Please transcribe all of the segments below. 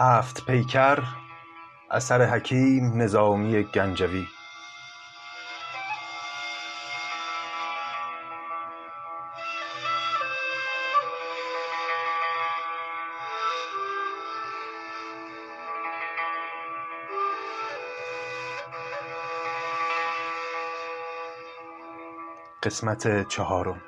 هفت پیکر اثر حکیم نظامی گنجوی. قسمت چهارم.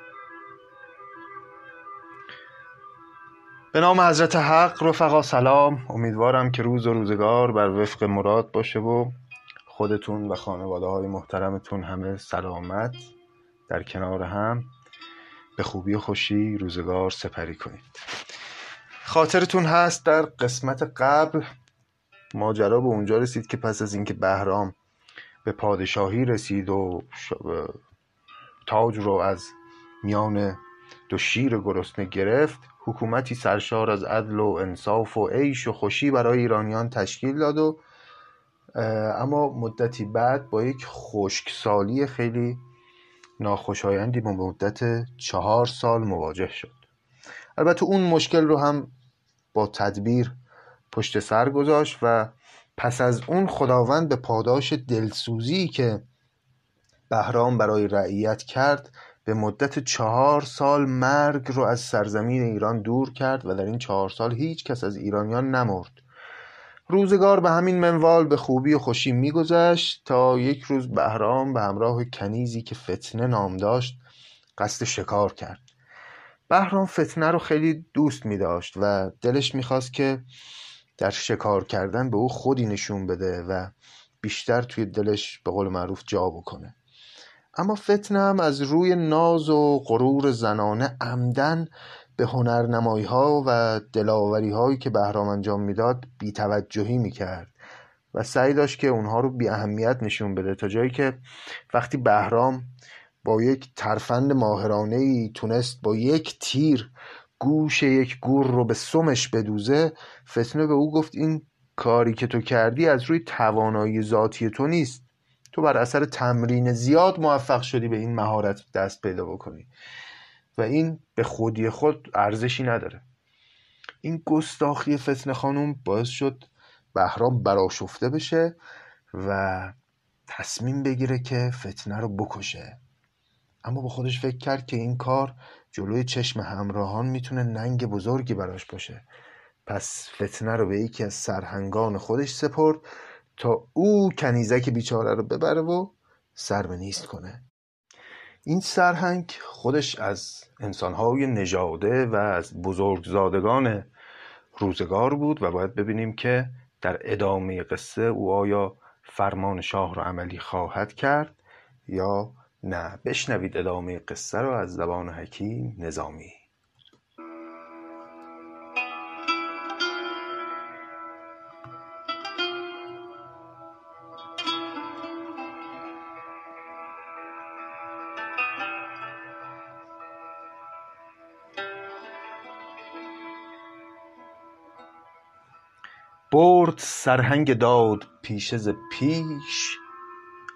نام حضرت حق رفقا سلام. امیدوارم که روز و روزگار بر وفق مراد باشه و خودتون و خانواده های محترمتون همه سلامت در کنار هم. به خوبی و خوشی روزگار سپری کنید. خاطرتون هست در قسمت قبل ماجرا به اونجا رسید که پس از اینکه بهرام به پادشاهی رسید و تاج رو از میان دو شیر گرسنه گرفت حکومتی سرشار از عدل و انصاف و عیش و خوشی برای ایرانیان تشکیل داد و اما مدتی بعد با یک خشکسالی خیلی ناخوشایندی به مدت چهار سال مواجه شد. البته اون مشکل رو هم با تدبیر پشت سر گذاشت و پس از اون خداوند به پاداش دلسوزی که بهرام برای رعیت کرد به مدت چهار سال مرگ رو از سرزمین ایران دور کرد و در این چهار سال هیچ کس از ایرانیان نمرد. روزگار به همین منوال به خوبی و خوشی میگذشت تا یک روز بهرام به همراه کنیزی که فتنه نام داشت قصد شکار کرد. بهرام فتنه رو خیلی دوست می داشت و دلش می‌خواست که در شکار کردن به او خودی نشون بده و بیشتر توی دلش به قول معروف جا بکنه. اما فتنه هم از روی ناز و غرور زنانه عمدن به هنرنمایی ها و دلاوری هایی که بهرام انجام می‌داد بیتوجهی می‌کرد و سعی داشت که اونها رو بی اهمیت نشون بده تا جایی که وقتی بهرام با یک ترفند ماهرانه ای تونست با یک تیر گوش یک گور رو به سمش بدوزه فتنه به او گفت این کاری که تو کردی از روی توانایی ذاتی تو نیست. تو بر اثر تمرین زیاد موفق شدی به این مهارت دست پیدا بکنی. و این به خودی خود ارزشی نداره. این گستاخی فتنه خانوم باعث شد بهرام براشفته بشه و تصمیم بگیره که فتنه رو بکشه. اما با خودش فکر کرد که این کار جلوی چشم همراهان می‌تونه ننگ بزرگی براش باشه. پس فتنه رو به یکی از سرهنگان خودش سپرد تا او کنیزک بیچاره رو ببره و سر به نیست کنه. این سرهنگ خودش از انسانهای نژاده و از بزرگزادگان روزگار بود و باید ببینیم که در ادامه قصه او آیا فرمان شاه را عملی خواهد کرد یا نه. بشنوید ادامه قصه را از زبان حکیم نظامی. برد سرهنگ داد پیشه ز پیش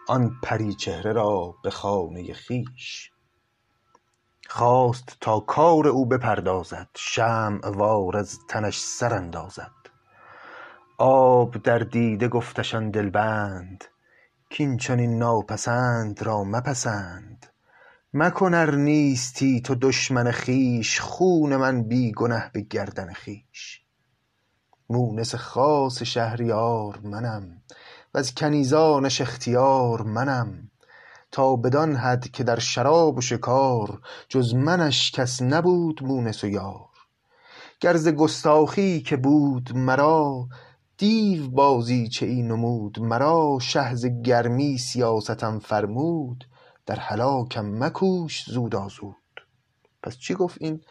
آن چهره را به خانه خویش. خواست تا کار او بپردازد شمع وار از تنش سر اندازد آب در دیده گفتش آن دلبند کاین چنین ناپسند را مپسند. مکن ار نیستی تو دشمن خویش خون من بی گنه به گردن خویش. مونس خاص شهریار منم وز کنیزانش اختیار منم تا بدان حد که در شراب و شکار جز منش کس نبود مونس و یار گر ز گستاخی که بود مرا دیو بازیچه ای نمود مرا شه ز گرمی سیاستم فرمود در هلاکم مکوش زودا زود پس چی گفت این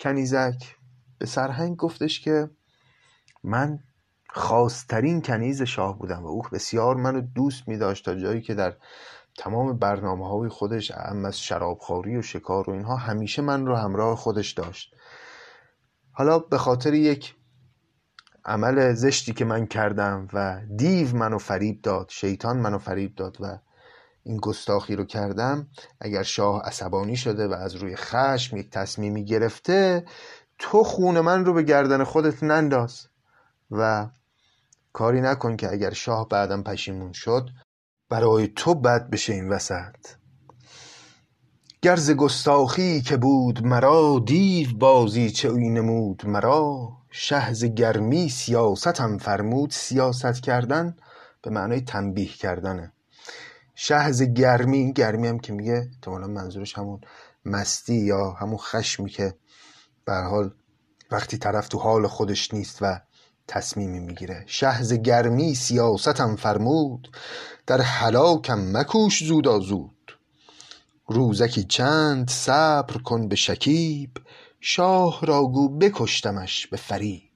کنیزک؟ به سرهنگ گفتش که من خاصترین کنیز شاه بودم و او بسیار منو دوست می داشت تا جایی که در تمام برنامه های خودش هم از شرابخوری و شکار و اینها همیشه من رو همراه خودش داشت. حالا به خاطر یک عمل زشتی که من کردم و دیو منو فریب داد شیطان منو فریب داد و این گستاخی رو کردم اگر شاه عصبانی شده و از روی خشم یک تصمیمی گرفته تو خون من رو به گردن خودت ننداز. و کاری نکن که اگر شاه بعدم پشیمون شد برای تو بد بشه این وسط. گرز گستاخی که بود مرا دیو بازی چه اوی نمود مرا. شهز گرمی سیاستم فرمود سیاست کردن به معنای تنبیه کردنه شهز گرمی گرمی هم که میگه احتمالا منظورش همون مستی یا همون خشمی که به حال وقتی طرف تو حال خودش نیست و تصمیمی می‌گیره. شهز گرمی سیاستم فرمود در هلاکم مکوش زودا زود روزکی چند صبر کن به شکیب شاه را گو بکشتمش به فریب.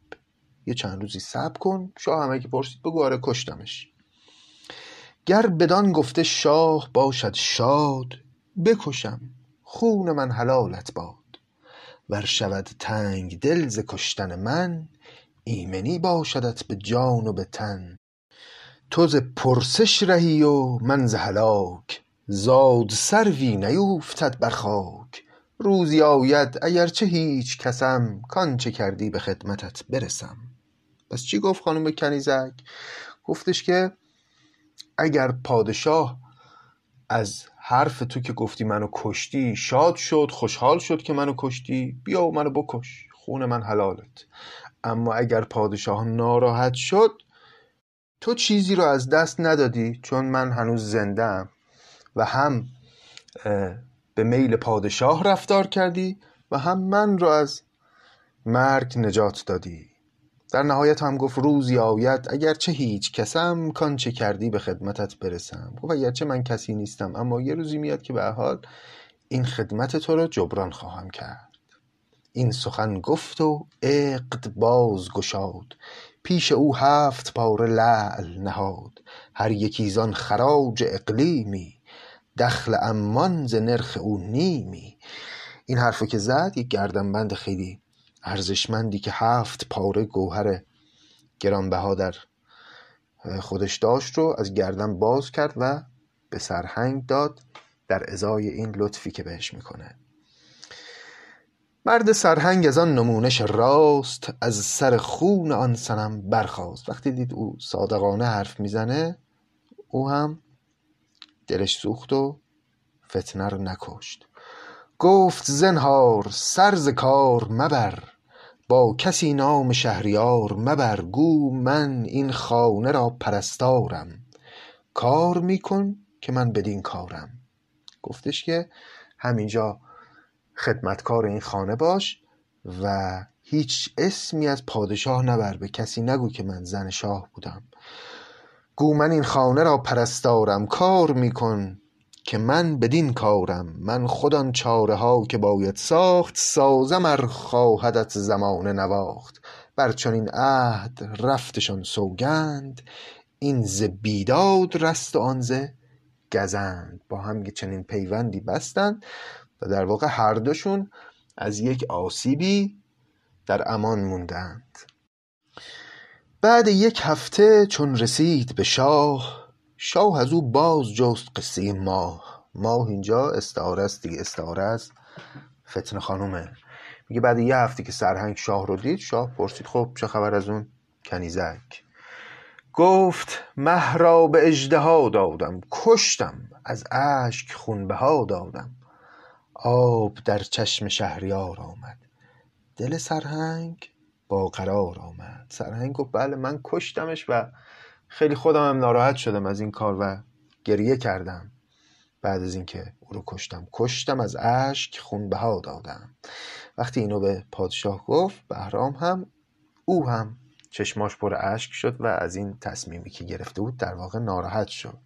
یه چند روزی صبر کن شاه همه که پرسید بگو آره کشتمش. گر بدان گفته شاه باشد شاد بکشم خون من حلالت باد. ور شود تنگ دل ز کشتن من ایمنی باشدت به جان و به تن. تو ز پرسش رهی و من ز هلاک. زاد سروی نیوفتد بر خاک. روزی آید اگر چه هیچ کسم کانچه کردی به خدمتت برسم. پس چی گفت خانم کنیزک؟ گفتش که اگر پادشاه از حرف تو که گفتی منو کشتی شاد شد خوشحال شد که منو کشتی بیا و منو بکش خون من حلالت. اما اگر پادشاه ناراحت شد تو چیزی رو از دست ندادی چون من هنوز زنده و هم به میل پادشاه رفتار کردی و هم من رو از مرگ نجات دادی. در نهایت هم گفت روزی آید اگرچه هیچ کسم چه کردی به خدمتت برسم. گفت اگرچه من کسی نیستم اما یه روزی میاد که به حال این خدمت تو رو جبران خواهم کرد. این سخن گفت و عقد باز گشاد پیش او هفت پاره لعل نهاد. هر یکی زان خراج اقلیمی دخل امان ز نرخ او نیمی. این حرفو که زد یک گردنبند خیلی ارزشمندی که هفت پاره گوهر گرانبها در خودش داشت رو از گردن باز کرد و به سرهنگ داد در ازای این لطفی که بهش می‌کنه مرد سرهنگ از آن نمونش راست از سر خون آن سنم برخاست. وقتی دید او صادقانه حرف می‌زنه او هم دلش سوخت و فتنه رو نکشت. گفت زنهار سر ز کار مبر با کسی نام شهریار مبر. گو من این خانه را پرستارم کار میکن که من بدین کارم. گفتش که همینجا خدمتکار این خانه باش و هیچ اسمی از پادشاه نبر به کسی نگو که من زن شاه بودم. گو من این خانه را پرستارم کار میکن که من بدین کارم. من خود آن چاره ها که باید ساخت سازم ار خواهدت زمانه نواخت. بر چنین عهد رفتشان سوگند این ز بیداد رست و آن ز گزند. با هم چنین پیوندی بستند. و در واقع هر دوشون از یک آسیبی در امان موندند. بعد یک هفته چون رسید به شاه شاه از او باز جست قصه ماه. ماه اینجا استعاره است دیگه استعاره از فتنه خانومه. میگه بعد یه هفته که سرهنگ شاه رو دید شاه پرسید خب چه خبر از اون کنیزک؟ گفت مه را به اژدها دادم کشتم از اشک خونبها دادم. آب در چشم شهریار آمد. دل سرهنگ با قرار آمد. سرهنگ گفت بله من کشتمش و خیلی خودم هم ناراحت شدم از این کار و گریه کردم. بعد از اینکه او رو کشتم کشتم از اشک خونبها دادم. وقتی اینو به پادشاه گفت بهرام هم او هم چشماش پر اشک شد و از این تصمیمی که گرفته بود در واقع ناراحت شد.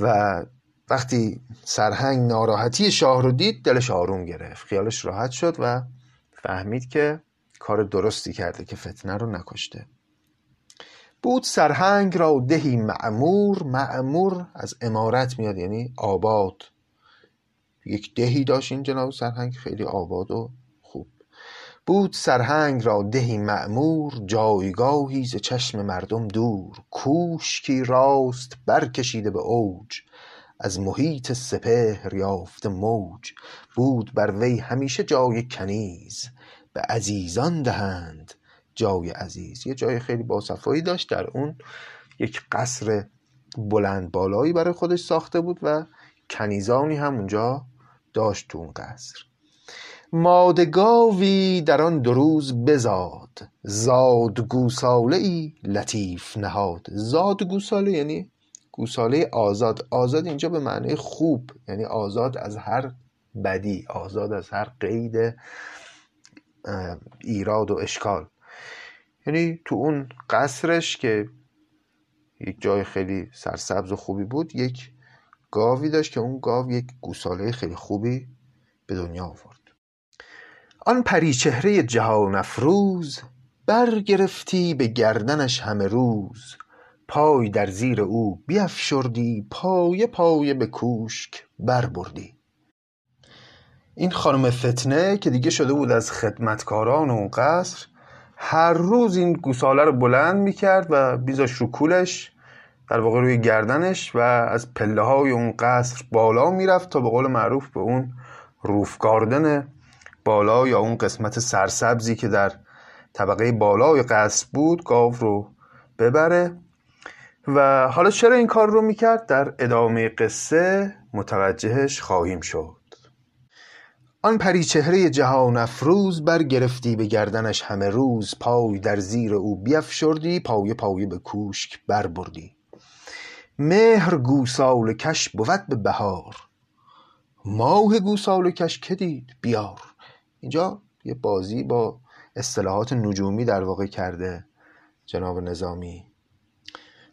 و وقتی سرهنگ ناراحتی شاه رو دید دلش آروم گرفت. خیالش راحت شد و فهمید که کار درستی کرده که فتنه رو نکشته. بود سرهنگ را دهی معمور معمور از امارت میاد یعنی آباد. یک دهی داشت این جناب سرهنگ خیلی آباد و خوب. بود سرهنگ را دهی معمور جایگاهی ز چشم مردم دور. کوشکی راست برکشیده به اوج. از محیط سپهر یافته موج بود بر وی همیشه جای کنیز. به عزیزان دهند جای عزیز. یه جای خیلی باصفایی داشت در اون یک قصر بلند بالایی برای خودش ساخته بود و کنیزانی هم اونجا داشت تو اون قصر. مادگاوی در آن دو روز بزاد. زاد گوساله ای لطیف نهاد. زاد گوساله یعنی گوساله آزاد. آزاد اینجا به معنی خوب یعنی آزاد از هر بدی آزاد از هر قید ایراد و اشکال. یعنی تو اون قصرش که یک جای خیلی سرسبز و خوبی بود یک گاوی داشت که اون گاو یک گوساله خیلی خوبی به دنیا آورد. آن پری چهره جهان افروز برگرفتی به گردنش همه روز. پای در زیر او بیفشردی پایه پایه به کوشک بربردی. این خانم فتنه که دیگه شده بود از خدمتکاران اون قصر هر روز این گوساله رو بلند می‌کرد و بیزاش رو کولش در واقع روی گردنش و از پله های اون قصر بالا می‌رفت تا به قول معروف به اون روفگاردن بالا یا اون قسمت سرسبزی که در طبقه بالای قصر بود گاو رو ببره. و حالا چرا این کار رو می‌کرد؟ در ادامه قصه متوجهش خواهیم شد. آن پری چهره جهان افروز برگرفتی به گردنش همه روز پای در زیر او بیفشردی پای پای به کوشک بربردی. مهر گوسال کش بود به بهار. ماه گوسال کش که دید؟ بیار. اینجا یه بازی با اصطلاحات نجومی در واقع کرده جناب نظامی.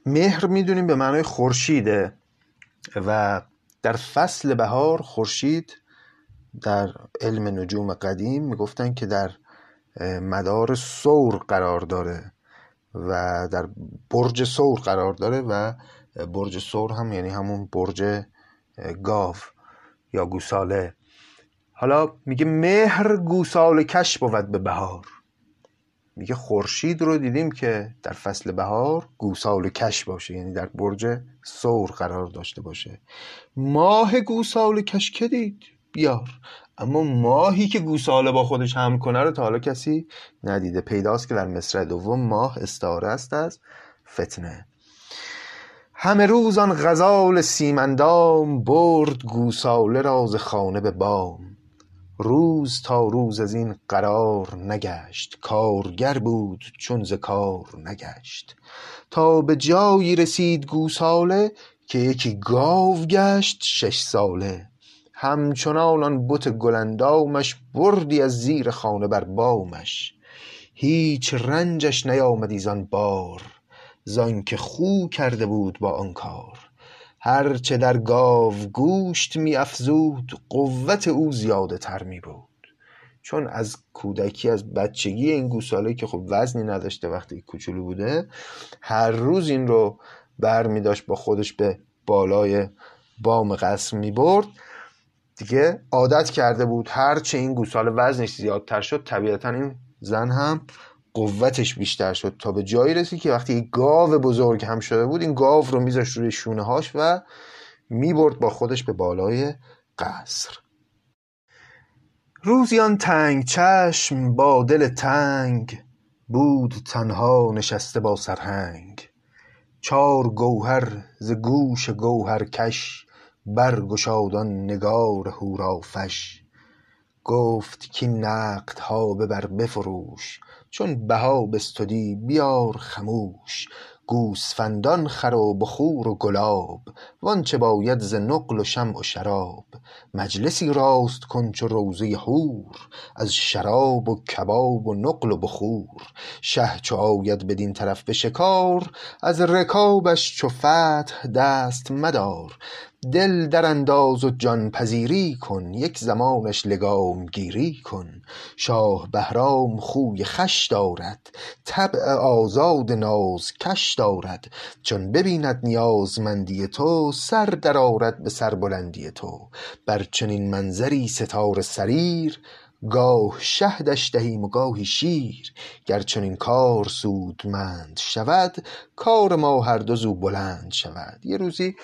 مهر می‌دونیم به معنای خورشیده و در فصل بهار خورشید در علم نجوم قدیم می‌گفتن که در مدار سور قرار داره و در برج سور قرار داره و برج سور هم یعنی همون برج گاو یا گوساله. حالا میگه مهر گوساله کش بود به بهار. میگه خورشید رو دیدیم که در فصل بهار گوساله کش باشه یعنی در برج سور قرار داشته باشه. ماه گوساله کش که دید؟ بیار. اما ماهی که گوساله با خودش هم کنه رو تا حالا کسی ندیده. پیداست که در مصر دوم ماه استعاره است از فتنه. همه روز آن غزال سیمندام برد گوساله راز خانه به بام. روز تا روز از این قرار نگشت. کارگر بود چون ز کار نگشت. تا به جایی رسید گوساله که یکی گاو گشت شش ساله. همچنان آن بت گلندامش بردی از زیر خانه بر بامش. هیچ رنجش نیامدی زان بار زانکه خو کرده بود با آن کار. هرچه در گاو گوشت می افزود قوت او زیاده تر می بود چون از کودکی از بچگی این گوساله که خب وزنی نداشته وقتی کوچولو بوده هر روز این رو بر می داشت با خودش به بالای بام قصر می برد دیگه عادت کرده بود هرچه این گوساله وزنش زیادتر شد طبیعتا این زن هم قوتش بیشتر شد تا به جایی رسید که وقتی گاو بزرگ هم شده بود این گاو رو میذاشت روی شونه هاش و می‌برد با خودش به بالای قصر. روزیان تنگ چشم با دل تنگ بود تنها نشسته با سرهنگ. چار گوهر ز گوش کش برگشاد آن نگار هورافش گفت کاین نقدها ببر بفروش چون بها بستدی بیار خموش گوسفندان خر و بخور و گلاب وآنچه باید ز نقل و شمع و شراب. مجلسی راست کن چو روضه حور از شراب و کباب و نقل و بخور. شه چو آید بدین طرف به شکار از رکابش چو فتح دست مدار. دل درانداز و جان پذیری کن یک زمانش لگام گیری کن. شاه بهرام خوی خوش دارد طبع آزاد نازکش دارد. چون ببیند نیازمندی تو سر در آرد به سربلندی تو. بر چنین منظری ستاره سریر گاه شهدش دهیم و گاهی شیر. گر چنین کار سودمند شود کار ما هر دو زو بلند شود. یه روزی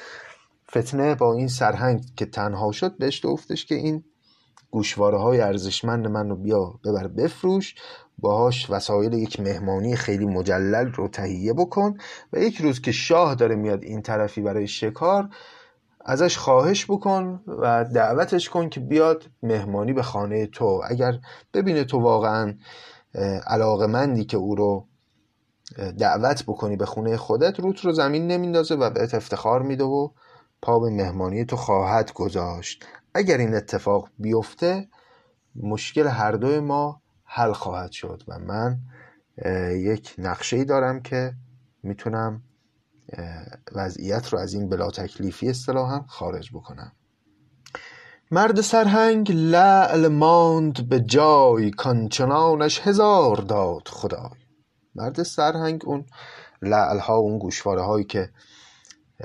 فتنه با این سرهنگ که تنها شد بهش گفتش که این گوشواره های ارزشمند من رو بیا ببر بفروش باهاش وسایل یک مهمانی خیلی مجلل رو تهیه بکن و یک روز که شاه داره میاد این طرفی برای شکار ازش خواهش بکن و دعوتش کن که بیاد مهمانی به خانه تو. اگر ببینه تو واقعا علاقمندی که او رو دعوت بکنی به خونه خودت روت رو زمین نمیندازه و بهت افتخار میده و پا به مهمانی تو خواهد گذاشت. اگر این اتفاق بیفته مشکل هر دوی ما حل خواهد شد و من یک نقشه دارم که می‌تونم وضعیت رو از این بلا تکلیفی اصطلاحا خارج بکنم. مرد سرهنگ لعل ماند به جای کانچنانش هزار داد خدای. مرد سرهنگ اون لعل ها اون گوشواره هایی که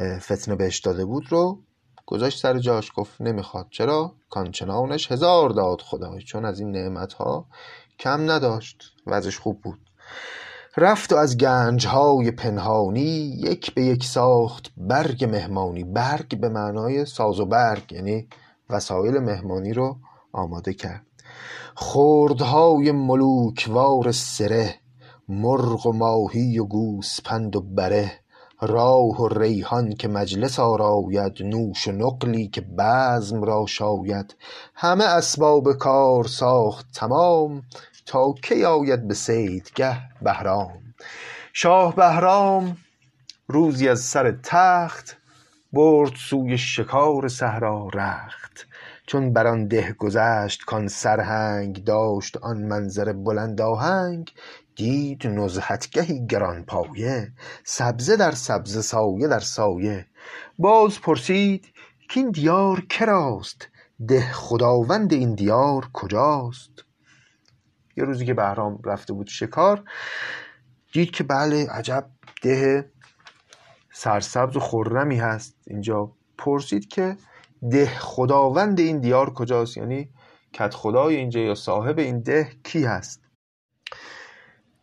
فتنه بهش داده بود رو گذاشت سر جاش گفت نمی‌خواد. چرا؟ کانچنانش هزار داد خدای چون از این نعمت ها کم نداشت وضعش خوب بود. رفت و از گنج های پنهانی یک به یک ساخت برگ مهمانی. برگ به معنای ساز و برگ یعنی وسایل مهمانی رو آماده کرد. خوردهای ملوکوار سره مرغ و ماهی و گوسپند و بره راه و ریحان که مجلس آراید نوش و نقلی که بزم را شاید. همه اسباب کار ساخت تمام تا کی آید به صیدگه بهرام. شاه بهرام روزی از سر تخت برد سوی شکار صحرا رخت. چون بر آن ده گذشت کان سرهنگ داشت آن منظر بلند آهنگ دید نزهتگهی گرانپایه سبزه در سبزه سایه در سایه. باز پرسید کاین دیار کراست؟ ده خداوند این دیار کجاست؟ یه روزی که بهرام رفته بود شکار دید که بله عجب ده سرسبز و خرمی هست. اینجا پرسید که ده خداوند این دیار کجاست؟ یعنی کت خدای اینجا یا صاحب این ده کی هست؟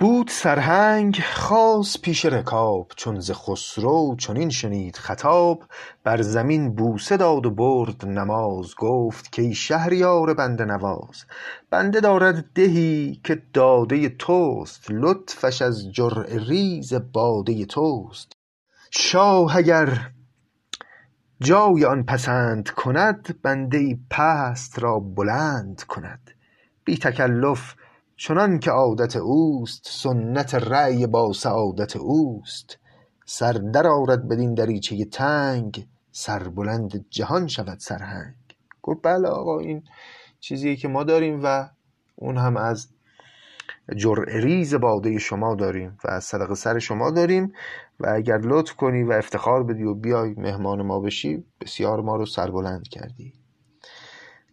بود سرهنگ خاص پیش رکاب چون ز خسرو چنین شنید خطاب. بر زمین بوسه داد و برد نماز گفت کای شهریار بنده نواز. بنده دارد دهی که داده توست لطفش از جرعه ریز باده توست. شاه اگر جای آن پسند کند بنده پست را بلند کند. بی تکلف چنان که عادت اوست سنت رأی با سعادت اوست. سر در آرد بدین دریچه تنگ سربلند جهان شود سرهنگ. گفت بله آقا این چیزیه که ما داریم و اون هم از جرعه ریز باده شما داریم و از صدق سر شما داریم و اگر لطف کنی و افتخار بدی و بیای مهمان ما بشی بسیار ما رو سربلند کردی.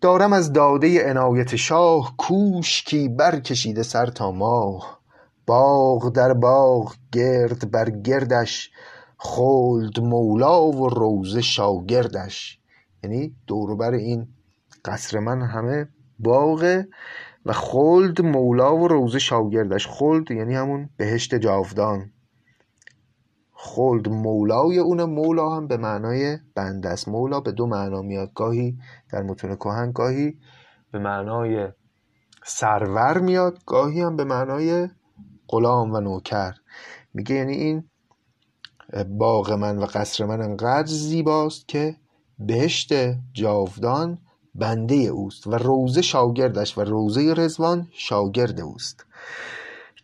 دارم از داده عنایت شاه کوشکی برکشیده سر تا ماه. باغ در باغ گرد بر گردش خلد مولا و روضه شاگردش. یعنی دور و بر این قصر من همه باغه و خلد مولا و روضه شاگردش. خلد یعنی همون بهشت جاودان. خلد مولای اون مولا هم به معنای بنده است مولا به دو معنا میاد. گاهی در متون کهن گاهی به معنای سرور میاد گاهی هم به معنای غلام و نوکر. میگه یعنی این باغ من و قصر من انقدر زیباست که بهشت جاودان بنده اوست و روزه شاگردش و روزه رزوان شاگرد اوست.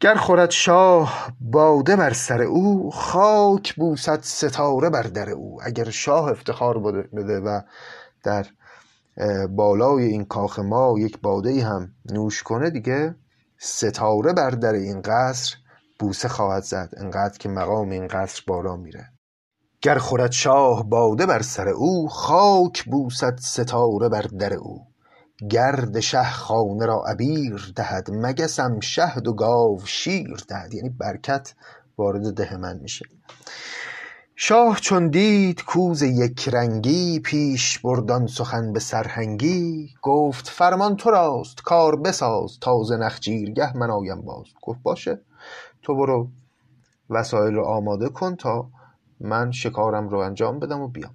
گر خورد شاه باده بر سر او خاک بوسد ستاره بر در او. اگر شاه افتخار بده و در بالای این کاخ ما یک باده هم نوش کنه دیگه ستاره بر در این قصر بوسه خواهد زد. انقدر که مقام این قصر بالا میره. گر خورد شاه باده بر سر او خاک بوسد ستاره بر در او. گرد شه خانه را عبیر دهد مگسم شهد و گاو شیر دهد. یعنی برکت وارد ده من میشه. شاه چون دید کوز یک رنگی پیش برد سخن به سرهنگی گفت فرمان تو راست کار بساز تا ز نخجیرگه من آیم باز. گفت باشه تو برو وسایل رو آماده کن تا من شکارم رو انجام بدم و بیام.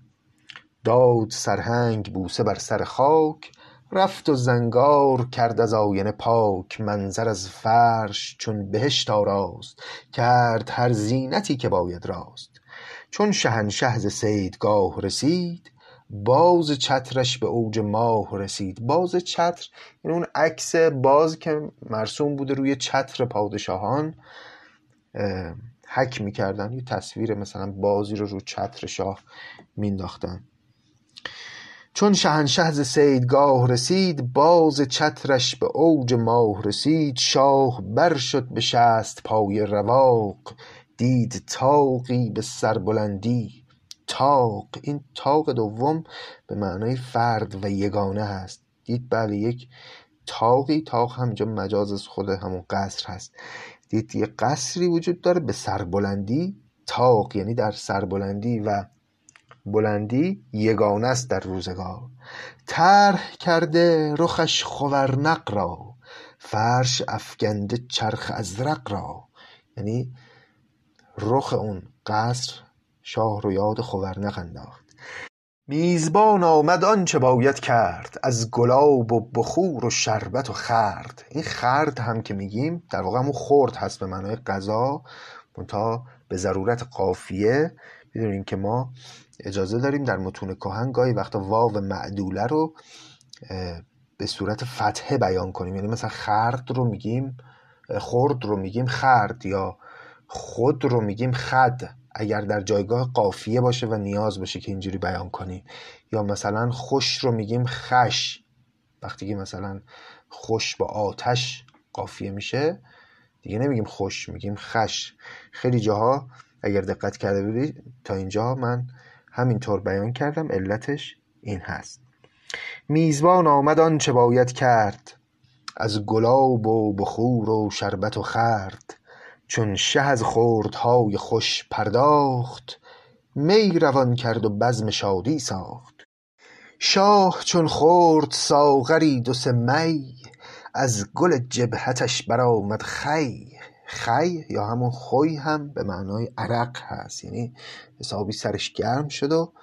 داد سرهنگ بوسه بر سر خاک رفت و زنگار کرد از آینه پاک منظر از فرش چون بهشت آراست کرد هر زینتی که باید راست. چون شهنشه ز صیدگاه رسید باز چترش به اوج ماه رسید. باز چتر یعنی اون عکس باز که مرسوم بوده روی چتر پادشاهان حک می‌کردن. یه تصویر مثلا بازی رو رو چتر شاه مینداختن. چون شهنشه ز صیدگاه رسید باز چترش به اوج ماه رسید شاه بر شد به شست پای رواق. دید تاقی به سربلندی. تاق این تاق دوم به معنای فرد و یگانه هست. دید بله یک تاقی تاق همینجا مجاز از خود همون قصر هست. دید یه قصری وجود داره به سربلندی. تاق یعنی در سربلندی و بلندی یگانه است در روزگار. طرح کرده رخش خورنق را فرش افکنده چرخ ازرق را. یعنی رخ اون قصر شاه رو یاد خورنق انداخت. میزبان آمد آنچه باید کرد از گلاب و بخور و شربت و خرد. این خرد هم که میگیم در واقع همون خورد هست به معنای غذا. منتها به ضرورت قافیه. می‌دونیم که ما اجازه داریم در متون کهن گاهی وقتا واو معدوله رو به صورت فتحه بیان کنیم. یعنی مثلا خرد رو میگیم خرد رو میگیم خرد یا خود رو میگیم خد. اگر در جایگاه قافیه باشه و نیاز باشه که اینجوری بیان کنیم. یا مثلا خوش رو میگیم خش. وقتی که مثلا خوش با آتش قافیه میشه دیگه نمیگیم خوش میگیم خش. خیلی جاها اگر دقت کرده بودید تا اینجا من همینطور بیان کردم علتش این هست. میزبان آمد آنچه باید کرد از گلاب و بخور و شربت و خرد. چون شه از خوردهای خوش پرداخت می روان کرد و بزم شادی ساخت. شاه چون خورد ساغری دو سه می از گل جبهتش برآمد خوی خی یا همون خوی هم به معنای عرق هست. یعنی حسابی سرش گرم شد و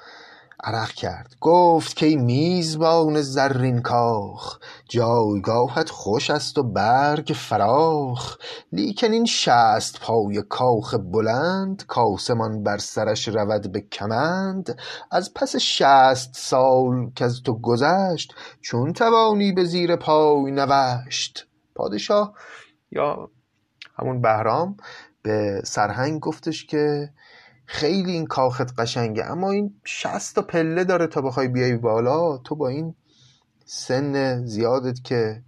عرق کرد. گفت که میزبان زرین کاخ جایگاهت خوش است و برگ فراخ. لیکن این شست پای کاخ بلند کاسمان بر سرش رود به کمند. از پس شست سال از تو گذشت چون توانی به زیر پای نوشت؟ پادشاه؟ یا همون بهرام به سرهنگ گفتش که خیلی این کاخت قشنگه اما این شست تا پله داره تا بخوای بیای بالا. تو با این سن زیادت که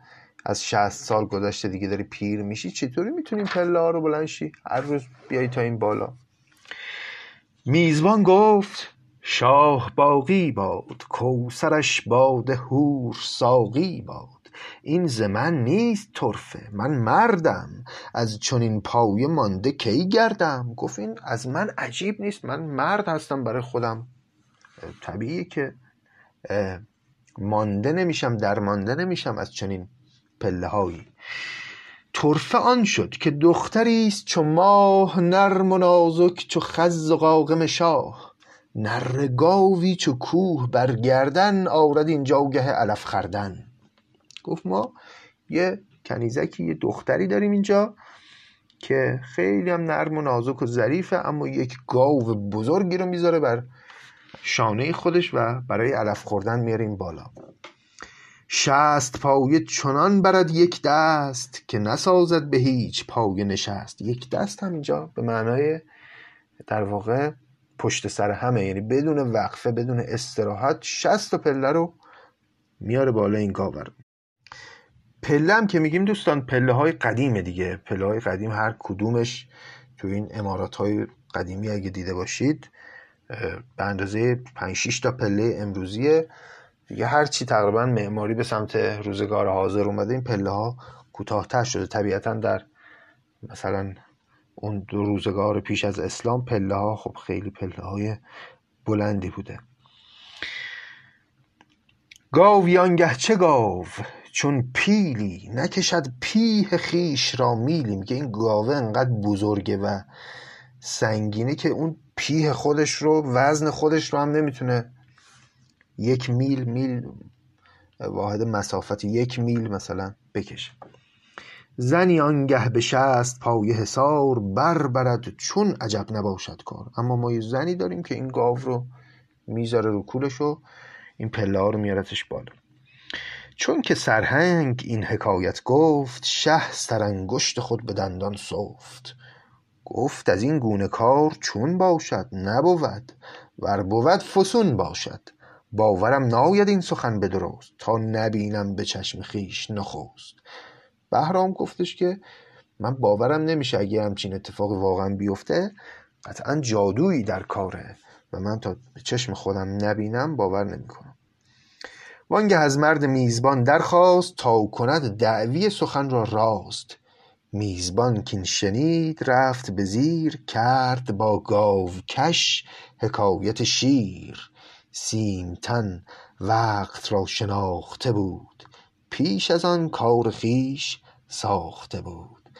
از شست سال گذشته دیگه داری پیر میشی چطوری می‌تونی پله ها رو بلند شی؟ هر روز بیای تا این بالا. میزبان گفت شاه باقی باد کوسرش باد هور ساقی باد. این ز من نیست طرفه من مردم. از چنین پایه مانده کی گردم؟ گفت این از من عجیب نیست من مرد هستم برای خودم. طبیعیه که مانده نمیشم درمانده نمیشم از چنین پله هایی طرفه آن شد که دختری است چو ماه نرم و نازک چو خز و قاقم شاه. نره گاوی چو کوه بر گردن آرد این جایگه علف خوردن. گفت ما یه کنیزکی یه دختری داریم اینجا که خیلی هم نرم و نازک و ظریفه اما یک گاو بزرگی رو می‌ذاره بر شانه خودش و برای علف خوردن میاره این بالا. شست پایه چنان برد یک دست که نسازد به هیچ پایه نشست. یک دست هم اینجا به معنای در واقع پشت سر همه یعنی بدون وقفه بدون استراحت شست و پله رو میاره بالا این گاو پله هم که میگیم دوستان پله های قدیمه دیگه. پله های قدیم هر کدومش تو این امارات های قدیمی اگه دیده باشید به اندازه 5 6 تا پله امروزیه. دیگه هر چی تقریبا معماری به سمت روزگار حاضر اومده این پله ها کوتاهتر شده. طبیعتا در مثلا اون دو روزگار پیش از اسلام پله ها خب خیلی پله های بلندی بوده. گاویانگه چه گاو؟ چون پیلی نکشد پیه خیش را میلی. میگه این گاوه انقدر بزرگه و سنگینه که اون پیه خودش رو وزن خودش رو هم نمی‌تونه یک میل میل واحد مسافت یک میل مثلا بکشه. زنی آنگه به شست پای حصار بربرد چون عجب نباشد کار. اما ما یه زنی داریم که این گاو رو می‌ذاره رو کولش و این پله رو میارتش بالا. چون که سرهنگ این حکایت گفت شه سرانگشت خود به دندان سفت. گفت از این گونه کار چون باشد؟ نبود. ور بود فسون باشد. باورم ناید این سخن به درست. تا نبینم به چشم خیش نخست. بهرام گفتش که من باورم نمیشه اگه همچین اتفاق واقعا بیفته قطعا جادویی در کاره و من تا به چشم خودم نبینم باور نمی‌کنم. وانگه از مرد میزبان درخواست تا کند دعوی سخن را راست. میزبان کین شنید رفت به زیر کرد با گاوکش حکایت شیر. سیمتن وقت را شناخته بود پیش از آن کار خویش ساخته بود.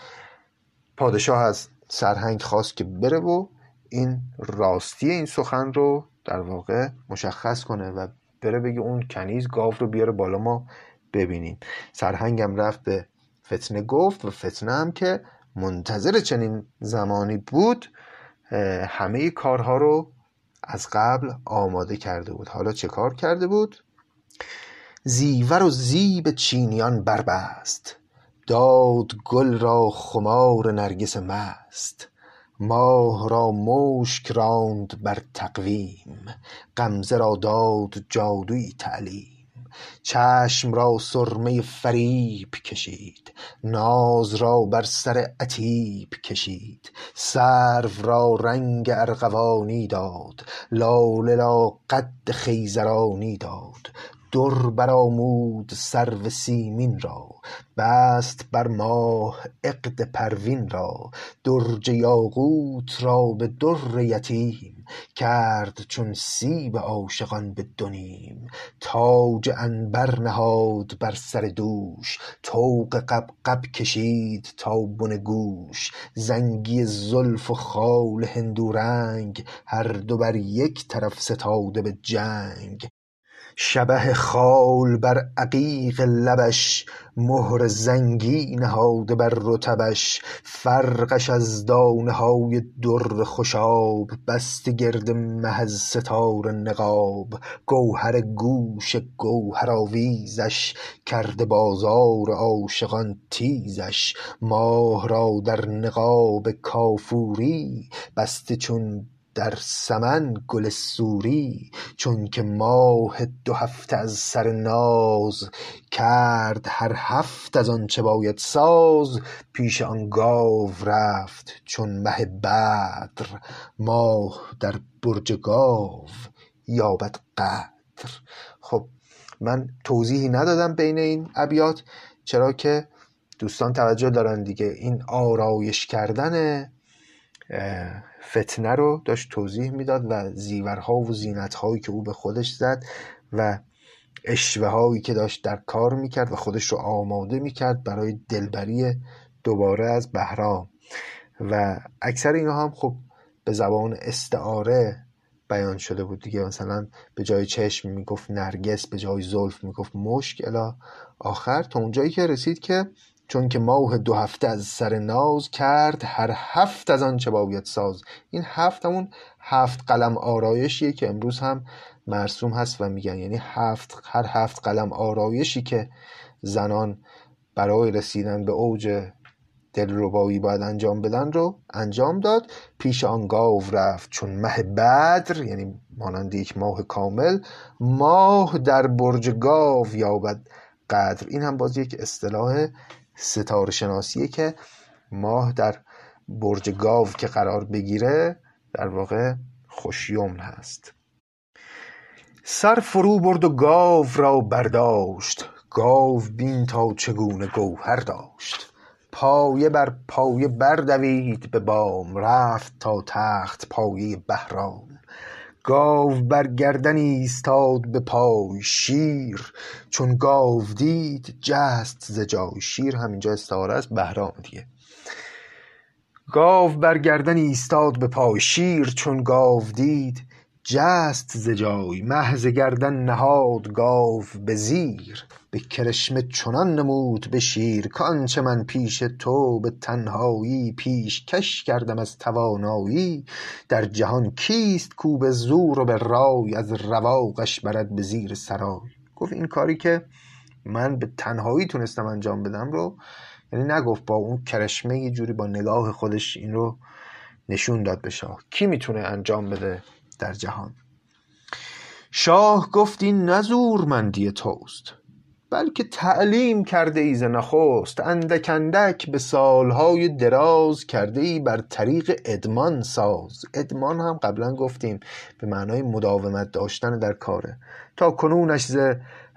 پادشاه از سرهنگ خواست که بره و این راستی این سخن رو در واقع مشخص کنه و بره بگه اون کنیز گاو رو بیاره بالا ما ببینیم. سرهنگم رفت به فتنه گفت و فتنه هم که منتظر چنین زمانی بود همه کارها رو از قبل آماده کرده بود. حالا چه کار کرده بود؟ زیور و زیب چینیان بربست داد گل را خمار نرگس مست. ماه را مشک راند بر تقویم غمزه را داد جادوی تعلیم. چشم را سرمه فریب کشید ناز را بر سر عتیب کشید. سرو را رنگ ارغوانی داد لاله را قد خیزرانی داد. در برآمود سرو سیمین را بست بر ماه عقد پروین را. درج یاقوت را به در یتیم کرد چون سیب عاشقان به دو نیم تاج عنبر نهاد بر سر دوش طوق غبغب کشید تا بن گوش. زنگی زلف و خال هندورنگ هر دو بر یک طرف ستاده به جنگ. شبه خال بر عقیق لبش مهر زنگی نهاده بر رطبش فرقش از دانه های در خوشاب بسته گرد مه از ستاره نقاب گوهر گوش گوهرآویزش کرده بازار عاشقان تیزش ماه را در نقاب کافوری بسته چون در سمن گل سوری چونکه ماه دو هفته از سر ناز کرد هر هفت از آنچه باید ساز پیش آن گاو رفت چون مه بدر. ماه در برج گاو یابد قدر. خب من توضیحی ندادم بین این ابیات چرا که دوستان توجه دارن دیگه. این آرایش کردن فتنه رو داشت توضیح می‌داد و زیورها و زینتهایی که او به خودش زد و اشوه هایی که داشت در کار می‌کرد و خودش رو آماده می‌کرد برای دلبری دوباره از بهرام. و اکثر اینها هم خب به زبان استعاره بیان شده بود دیگه. مثلا به جای چشم می‌گفت نرگس به جای زلف می‌گفت مشک الا آخر. تا اونجایی که رسید که چون که ماه دو هفته از سر ناز کرد هر هفت از آن چه باید ساز. این هفت همون هفت قلم آرایشیه که امروز هم مرسوم هست و میگن. یعنی هفت هر هفت قلم آرایشی که زنان برای رسیدن به اوج دلربایی باید انجام بدن رو انجام داد. پیش آن گاو رفت چون مه بدر یعنی مانند یک ماه کامل ماه در برج گاو یابد قدر. این هم باز یک اصطلاح ستاره شناسیه که ماه در برج گاو که قرار بگیره در واقع خوشیوم هست. سر فرو برد و گاو را برداشت. گاو بین تا چگونه گوهر داشت. پایه بر پایه بردوید به بام رفت تا تخت پایه بهرام. گاو بر گردن ایستاد به پای شیر. چون گاو دید جست ز جای شیر. همینجا استعاره است بهرام دیگه. گاو بر گردن ایستاد به پای شیر. چون گاو دید جست ز جای. ز گردن نهاد گاو به زیر. به کرشمه چنان نمود به شیر کآنچه من پیش تو به تنهایی پیشکش کردم از توانایی. در جهان کیست کو به زور و به رای از رواقش برد به زیر سرای؟ گفت این کاری که من به تنهایی تونستم انجام بدم رو یعنی نگفت با اون کرشمه یه جوری با نگاه خودش این رو نشون داد به شاه. کی می‌تونه انجام بده در جهان؟ شاه گفت این نه زورمندی توست. بلکه تعلیم کرده ای ز نخست اندک اندک به سالهای دراز کرده ای بر طریق ادمان ساز. ادمان هم قبلا گفتیم به معنای مداومت داشتن در کاره. تا کنونش ز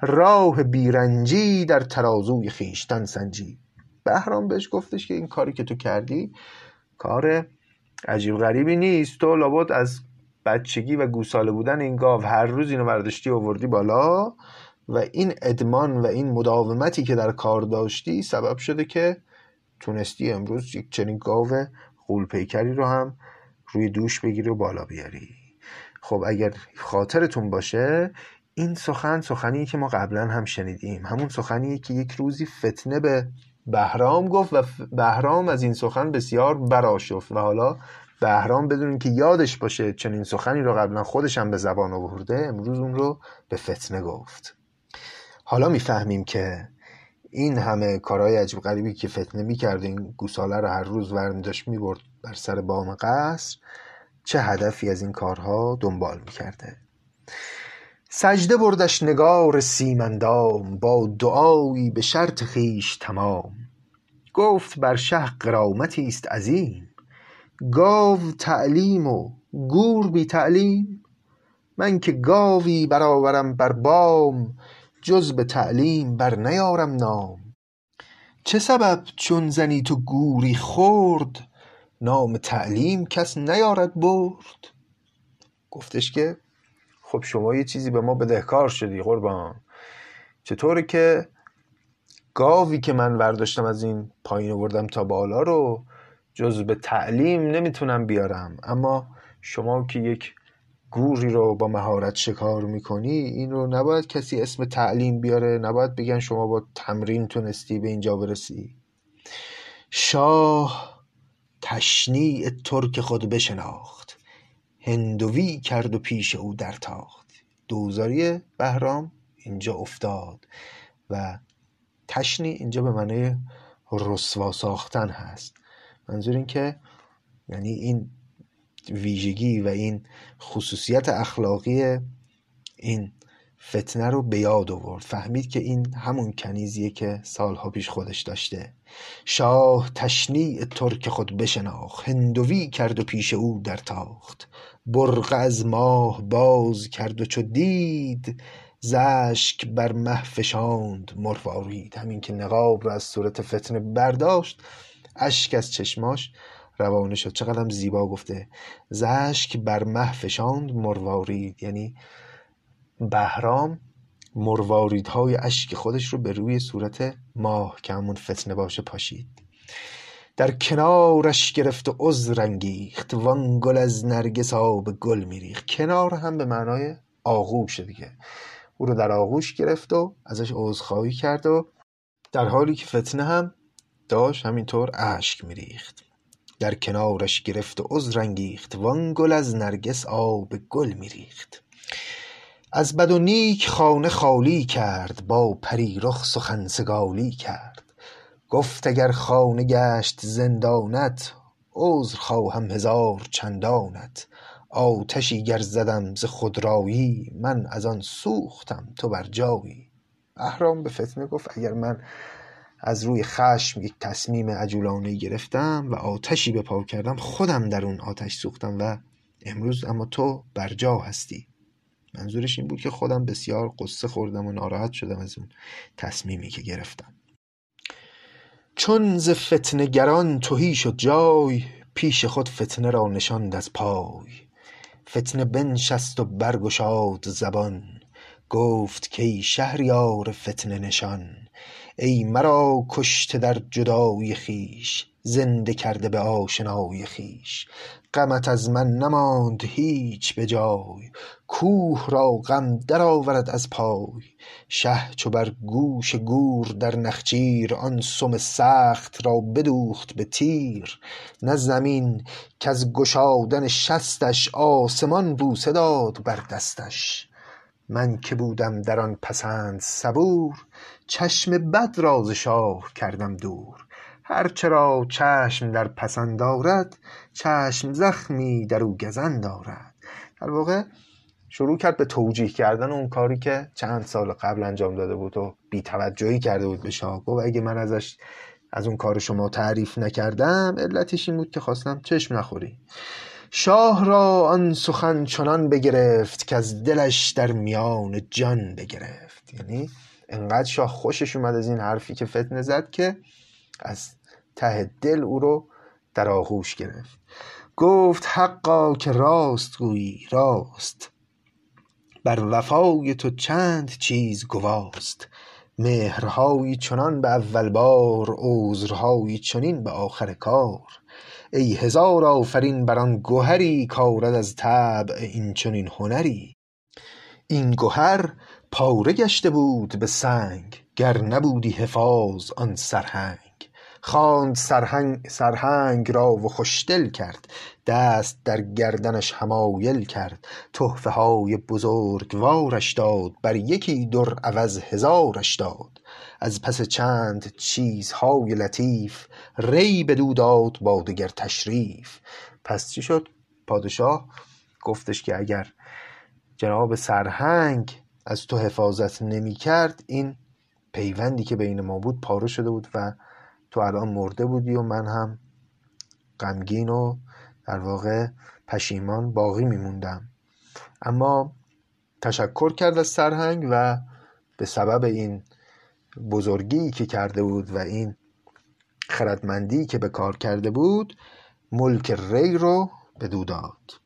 راه بیرنجی در ترازوی خویشتن سنجی. بهرام بهش گفتش که این کاری که تو کردی کار عجیب غریبی نیست. تو لابد از بچگی و گوساله بودن این گاو هر روز اینو برداشتی آوردی بالا. و این ادمان و این مداومتی که در کار داشتی سبب شده که تونستی امروز یک چنین گاو غولپیکری رو هم روی دوش بگیری و بالا بیاری. خب اگر خاطرتون باشه این سخن سخنی که ما قبلا هم شنیدیم. همون سخنیه که یک روزی فتنه به بهرام گفت و بهرام از این سخن بسیار براشفت و حالا بهرام بدون که یادش باشه چنین سخنی رو قبلا خودش هم به زبان آورده امروز اون رو به فتنه گفت. حالا می‌فهمیم که این همه کارهای عجیب غریبی که فتنه می‌کرد این گوساله رو هر روز ورمی داشت می‌برد بر سر بام قصر چه هدفی از این کارها دنبال می‌کرده؟ سجده بردش نگار سیمندام با دعایی به شرط خویش تمام. گفت بر شه غرامتی است عظیم. گاو تعلیم و گور بی تعلیم. من که گاوی برآورم بر بام جز به تعلیم بر نیارم نام. چه سبب چون زنی تو گوری خرد نام تعلیم کس نیارد برد؟ گفتش که خب شما یه چیزی به ما بدهکار شدی قربان. چطوره که گاوی که من ورداشتم از این پایین آوردم تا بالا رو جز به تعلیم نمی‌تونم بیارم. اما شما که یک گوری رو با مهارت شکار می‌کنی این رو نباید کسی اسم تعلیم بیاره نباید بگن شما با تمرین تونستی به اینجا برسی. شاه تشنیع ترک خود بشناخت هندوی کرد و پیش او در تاخت دوزاری بهرام اینجا افتاد و تشنی اینجا به معنی رسوا ساختن هست. منظور این که یعنی این ویژگی و این خصوصیت اخلاقی این فتنه رو به یاد آورد. فهمید که این همون کنیزیه که سالها پیش خودش داشته. شاه تشنیع ترک خود بشناخت هندوی کرد و پیش او در تاخت. برق از ماه باز کرد و چو دید زشک بر مه فشاند مروارید همین که نقاب رو از صورت فتنه برداشت اشک از چشماش روانه شد. چقدر زیبا گفته. زشک بر مه فشاند مروارید. یعنی بهرام مرواریدهای اشک خودش رو به روی صورت ماه که همون فتنه باشه پاشید. در کنارش گرفت و عذر انگیخت. وان گل از نرگس آب گل میریخت. کنار هم به معنای آغوش دیگه. او رو در آغوش گرفت و ازش عذرخواهی کرد و در حالی که فتنه هم داشت همینطور اشک میریخت. در کنارش گرفت و عذر انگیخت وان گل از نرگس آب گل میریخت از بد و نیک خانه خالی کرد با پری رخ سخن سگالی کرد. گفت اگر خانه گشت زندانت عذر خواهم هزار چندانت. آتشی گر زدم ز خودرایی من از آن سوختم تو بر جایی بهرام به فتنه گفت اگر من از روی خشم یک تصمیم عجولانه گرفتم و آتشی به پا کردم. خودم در اون آتش سوختم و امروز اما تو بر جا هستی. منظورش این بود که خودم بسیار قصه خوردم و ناراحت شدم از اون تصمیمی که گرفتم. چون ز فتنه گران تهی شد جای پیش خود فتنه را نشاند از پای. فتنه بنشست و برگشاد زبان گفت کای شهریار فتنه نشان. ای مرا کشته در جدایی خویش زنده کرده به آشنای خویش. غمت از من نماند هیچ به جای کوه را غم درآورد از پای. شه چو بر گوش گور در نخجیر آن سم سخت را بدوخت به تیر. نه زمین کز گشادن شستش آسمان بوسه داد بر دستش. من که بودم در آن پسند صبور چشم بد را ز شاه کردم دور. هر چه چشم در پسند آرد چشم زخمی در او گزند آرد در واقع شروع کرد به توجیه کردن اون کاری که چند سال قبل انجام داده بود و بی توجهی کرده بود به شاه. گفت اگه من ازش از اون کار شما تعریف نکردم علتش این بود که خواستم چشم نخوری. شاه را آن سخن چنان بگرفت که از دلش در میان جان بگرفت. یعنی انقدر شاه خوشش اومد از این حرفی که فتنه زد که از ته دل او رو در آغوش گرفت. گفت حقا که راست گویی راست. بر وفای تو چند چیز گواست. مهرهایی چنان به اول بار عذرهایی چنین به آخر کار. ای هزار آفرین بر آن گهری کآرد از طبع این چنین هنری. این گهر پاره گشته بود به سنگ گر نبودی حفاظ آن سرهنگ. خواند سرهنگ را و خوشدل کرد دست در گردنش حمایل کرد. تحفه های بزرگوارش داد بر یکی در عوض هزارش داد. از پس چند چیزهای لطیف ری بدو داد با دگر تشریف. پس چی شد؟ پادشاه گفتش که اگر جناب سرهنگ از تو حفاظت نمی کرد این پیوندی که بین ما بود پاره شده بود و تو الان مرده بودی و من هم غمگین و در واقع پشیمان باقی میموندم. اما تشکر کرد از سرهنگ و به سبب این بزرگی که کرده بود و این خردمندی که به کار کرده بود ملک ری رو به داد.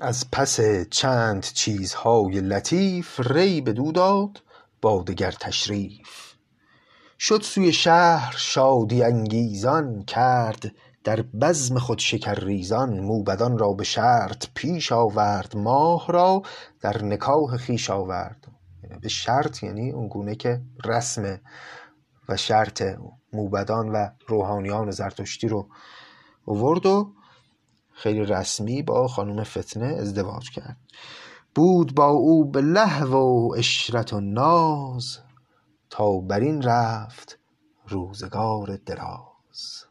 از پس چند چیزهای لطیف ری به داد با دگر تشریف. شد سوی شهر شادی انگیزان کرد در بزم خود شکرریزان موبدان را به شرط پیش آورد ماه را در نکاح خویش آورد. به شرط یعنی اون گونه که رسم و شرط موبدان و روحانیان زرتشتی رو آورد و خیلی رسمی با خانم فتنه ازدواج کرد. بود با او به لهو و عشرت و ناز تا بر این رفت روزگار دراز.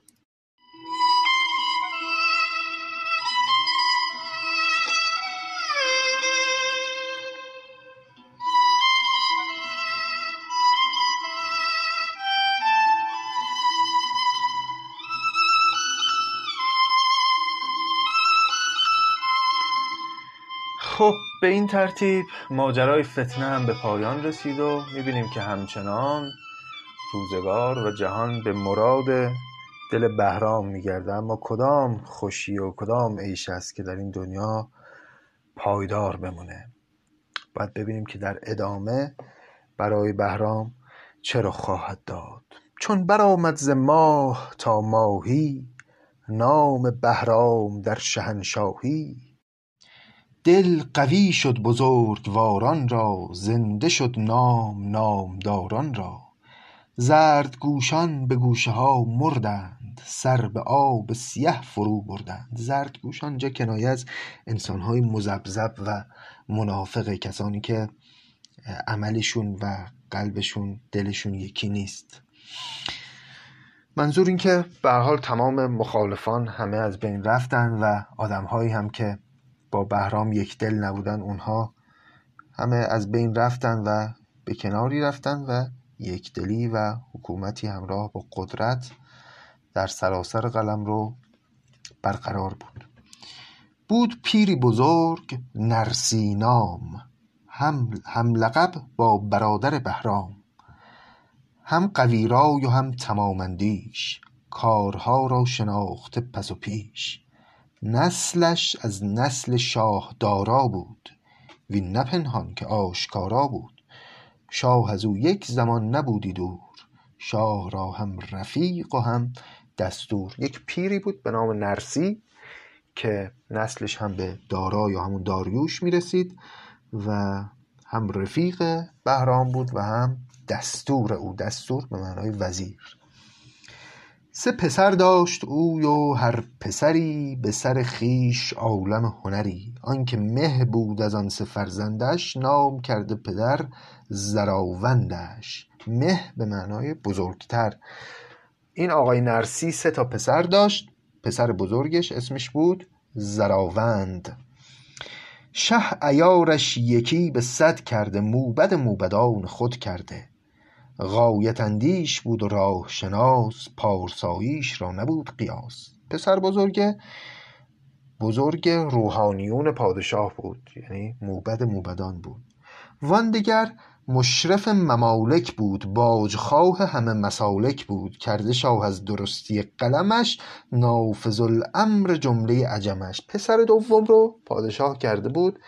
خب به این ترتیب ماجرای فتنه هم به پایان رسید و می‌بینیم که همچنان روزگار و جهان به مراد دل بهرام میگرده. اما کدام خوشی و کدام عیش است که در این دنیا پایدار بمونه؟ باید ببینیم که در ادامه برای بهرام چرا خواهد داد. چون برآمد ز ماه تا ماهی نام بهرام در شهنشاهی. دل قوی شد بزرگواران را زنده شد نام نامداران را. زردگوشان به گوشه ها مردند سر به آب سیه فرو بردند. زردگوش آنجا کنایه از انسانهای مذبذب و منافق کسانی که عملشون و قلبشون دلشون یکی نیست. منظور این که به حال تمام مخالفان همه از بین رفتن و آدمهایی هم که با بهرام یک دل نبودن اونها همه از بین رفتن و به کناری رفتن و یکدلی و حکومتی همراه با قدرت در سراسر قلم رو برقرار بود. بود پیری بزرگ نرسینام هم, هم لقب با برادر بهرام هم قویرای و هم تمامندیش کارها را شناخته پس و پیش. نسلش از نسل شاه دارا بود وین نه پنهان که آشکارا بود. شاه از او یک زمان نبودی دور شاه را هم رفیق و هم دستور. یک پیری بود به نام نرسی که نسلش هم به دارا یا همون داریوش می‌رسید و هم رفیق بهرام بود و هم دستور او دستور به معنای وزیر. سه پسر داشت او و هر پسری به سر خیش عالم هنری. آنکه مه بود از آن سه فرزندش نام کرده پدر زراوندش. مه به معنای بزرگتر. این آقای نرسی سه تا پسر داشت. پسر بزرگش اسمش بود زراوند. شه ایارش یکی به صد کرده موبد موبدان خود کرده. غایت اندیش بود و راه شناس پارساییش را نبود قیاس. پسر بزرگ بزرگ روحانیون پادشاه بود یعنی موبد موبدان بود. وان دیگر مشرف ممالک بود باجخواه همه مسالک بود. کرده شاه از درستی قلمش نافذ الامر جمله عجمش. پسر دوم رو پادشاه کرده بود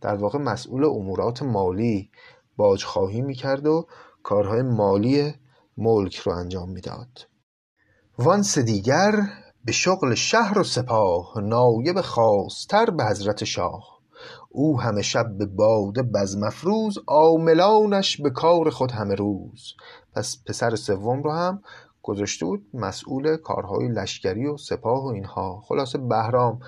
در واقع مسئول امورات مالی. باجخواهی می‌کرد و کارهای مالی ملک رو انجام می‌داد. وان سه دیگر به شغل شهر و سپاه نایب خاصتر به حضرت شاه. او همه شب به باده بزم افروز عاملانش به کار خود همه روز. پس پسر سوم رو هم گذاشته بود مسئول کارهای لشکری و سپاه و اینها. خلاصه بهرام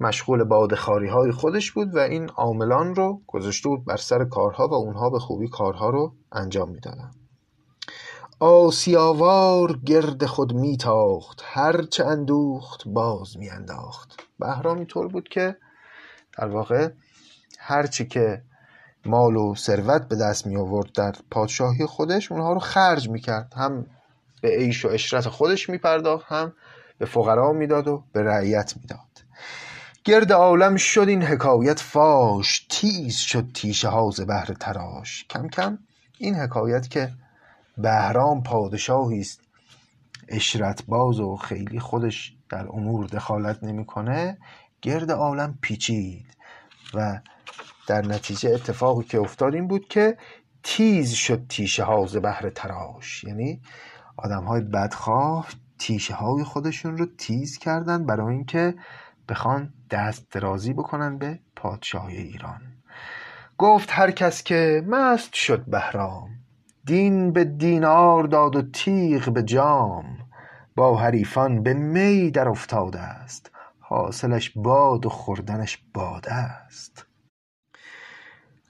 مشغول بادخاری های خودش بود و این عاملان رو گذاشته بود بر سر کارها و اونها به خوبی کارها رو انجام می‌دادن. آسیاوار گرد خود میتاخت هرچه اندوخت باز میانداخت. بهرام اینطور بود که در واقع هرچی که مال و ثروت به دست می آورد در پادشاهی خودش اونها رو خرج می‌کرد. هم به عیش و اشرت خودش میپرداخت هم به فقرا می‌داد و به رعیت می‌داد. گرد عالم شد این حکایت فاش تیز شد تیشه ها ز بهر تراش. کم کم این حکایت که بهرام پادشاهی است اشرت باز و خیلی خودش در امور دخالت نمی‌کنه گرد عالم پیچید و در نتیجه اتفاقی که افتاد این بود که تیز شد تیشه ها ز بهر تراش. یعنی آدم های بدخواه تیشه های خودشون رو تیز کردن برای اینکه بخوان دست درازی بکنن به پادشاهی ایران. گفت هر کس که مست شد بهرام دین به دینار داد و تیغ به جام با حریفان به می در افتاده است حاصلش باد و خوردنش باده است.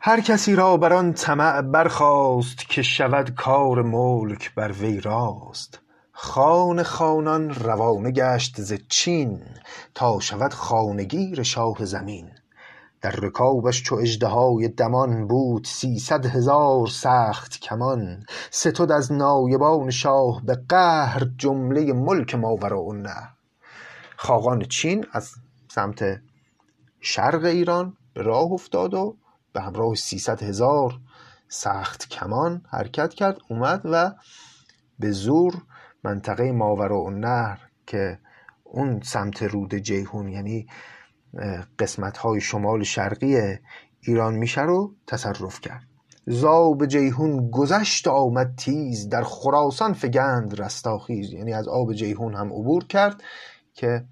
هر کسی را بر آن طمع برخاست که شود کار ملک بر وی راست. خان خانان روانه گشت ز چین تا شود خانگیر شاه زمین. در رکابش چو اژدهای دمان بود سیصد هزار سخت کمان. ستد از نایبان شاه به قهر جمله ملک ماوراءالنهر خاقان چین از سمت شرق ایران به راه افتاد و به همراه سیصد هزار سخت کمان حرکت کرد اومد و به زور منطقه ماوراءالنهر که اون سمت رود جیهون یعنی قسمت های شمال شرقی ایران میشه رو تصرف کرد. زاب جیهون گذشت آمد تیز در خراسان فگند رستاخیز. یعنی از آب جیهون هم عبور کرد که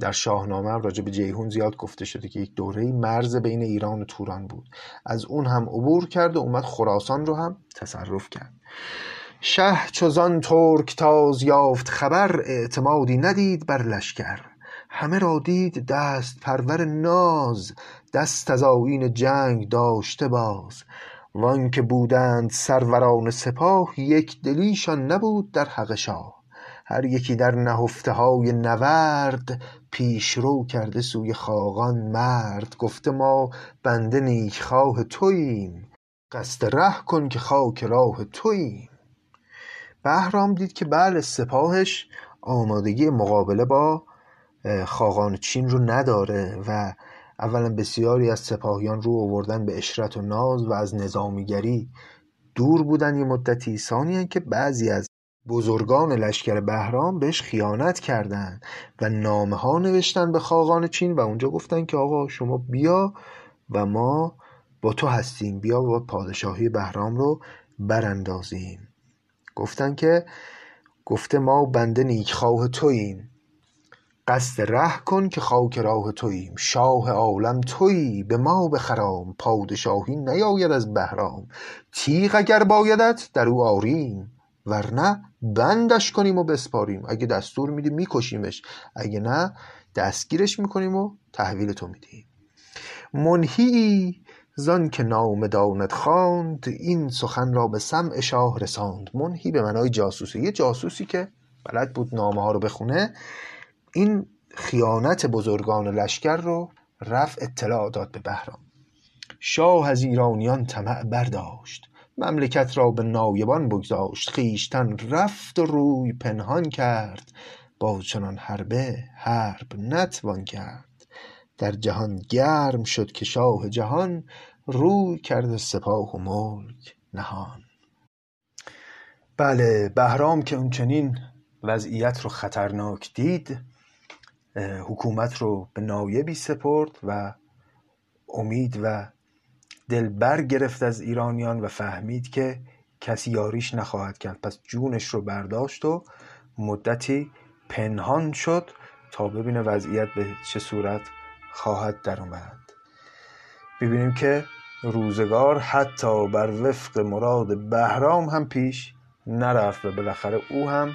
در شاهنامه راجع به جیهون زیاد گفته شده که یک دوره مرز بین ایران و توران بود. از اون هم عبور کرد و اومد خراسان رو هم تصرف کرد. شه چوزان ترک تاز یافت خبر اعتمادی ندید بر لشکر. همه را دید دست پرور ناز دست از آیین جنگ داشته باز. وان که بودند سروران سپاه یک دلیشان نبود در حق شاه. هر یکی در نهفته های نورد پیشرو کرده سوی خاقان مرد. گفته ما بنده نیکخواه توییم. قصد ره کن که خاک راه توییم. بهرام دید که بله سپاهش آمادگی مقابله با خاقان چین رو نداره و اولا بسیاری از سپاهیان رو آوردن به اشرت و ناز و از نظامیگری دور بودن یه مدتی. ثانیا که بعضی از بزرگان لشکر بهرام بهش خیانت کردند و نامه ها نوشتن به خاقان چین و اونجا گفتن که آقا شما بیا و ما با تو هستیم بیا و پادشاهی بهرام رو براندازیم. گفتن که گفته ما بنده نیکخواه توییم. قصد ره کن که خاک راه توییم. شاه عالم تویی به ما بخرام. پادشاهی نیاید از بهرام. تیغ اگر بایدت در او آریم. ورنه بندش کنیم و بسپاریم. اگه دستور میدی میکشیمش. اگه نه دستگیرش می‌کنیم و تحویل تو میدیم. منهی زان که نام داند خواند این سخن را به سمع شاه رساند. منهی به معنای جاسوسی. یه جاسوسی که بلد بود نامه ها رو بخونه. این خیانت بزرگان لشکر رو رفع اطلاع داد به بهرام. شاه از ایرانیان طمع برداشت. مملکت را به نایبان بگذاشت. خویشتن رفت و روی پنهان کرد. با چنان حربه حرب نتوان کرد. در جهان گرم شد که شاه جهان روی کرد سپاه و ملک نهان. بله بهرام که اون چنین وضعیت رو خطرناک دید حکومت رو به نایبی سپرد و امید و دل بر گرفت از ایرانیان و فهمید که کسی یاریش نخواهد کرد. پس جونش رو برداشت و مدتی پنهان شد تا ببینه وضعیت به چه صورت خواهد در اومد. ببینیم که روزگار حتی بر وفق مراد بهرام هم پیش نرفت و بالاخره او هم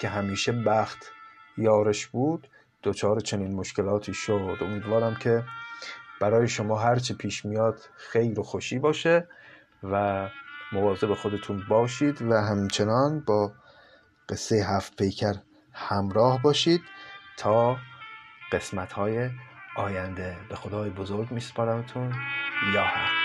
که همیشه بخت یارش بود دچار چنین مشکلاتی شد. امیدوارم که برای شما هرچه پیش میاد خیر و خوشی باشه و مواظب خودتون باشید و همچنان با قصه هفت پیکر همراه باشید تا قسمت های آینده به خدای بزرگ میسپارمتون یا حق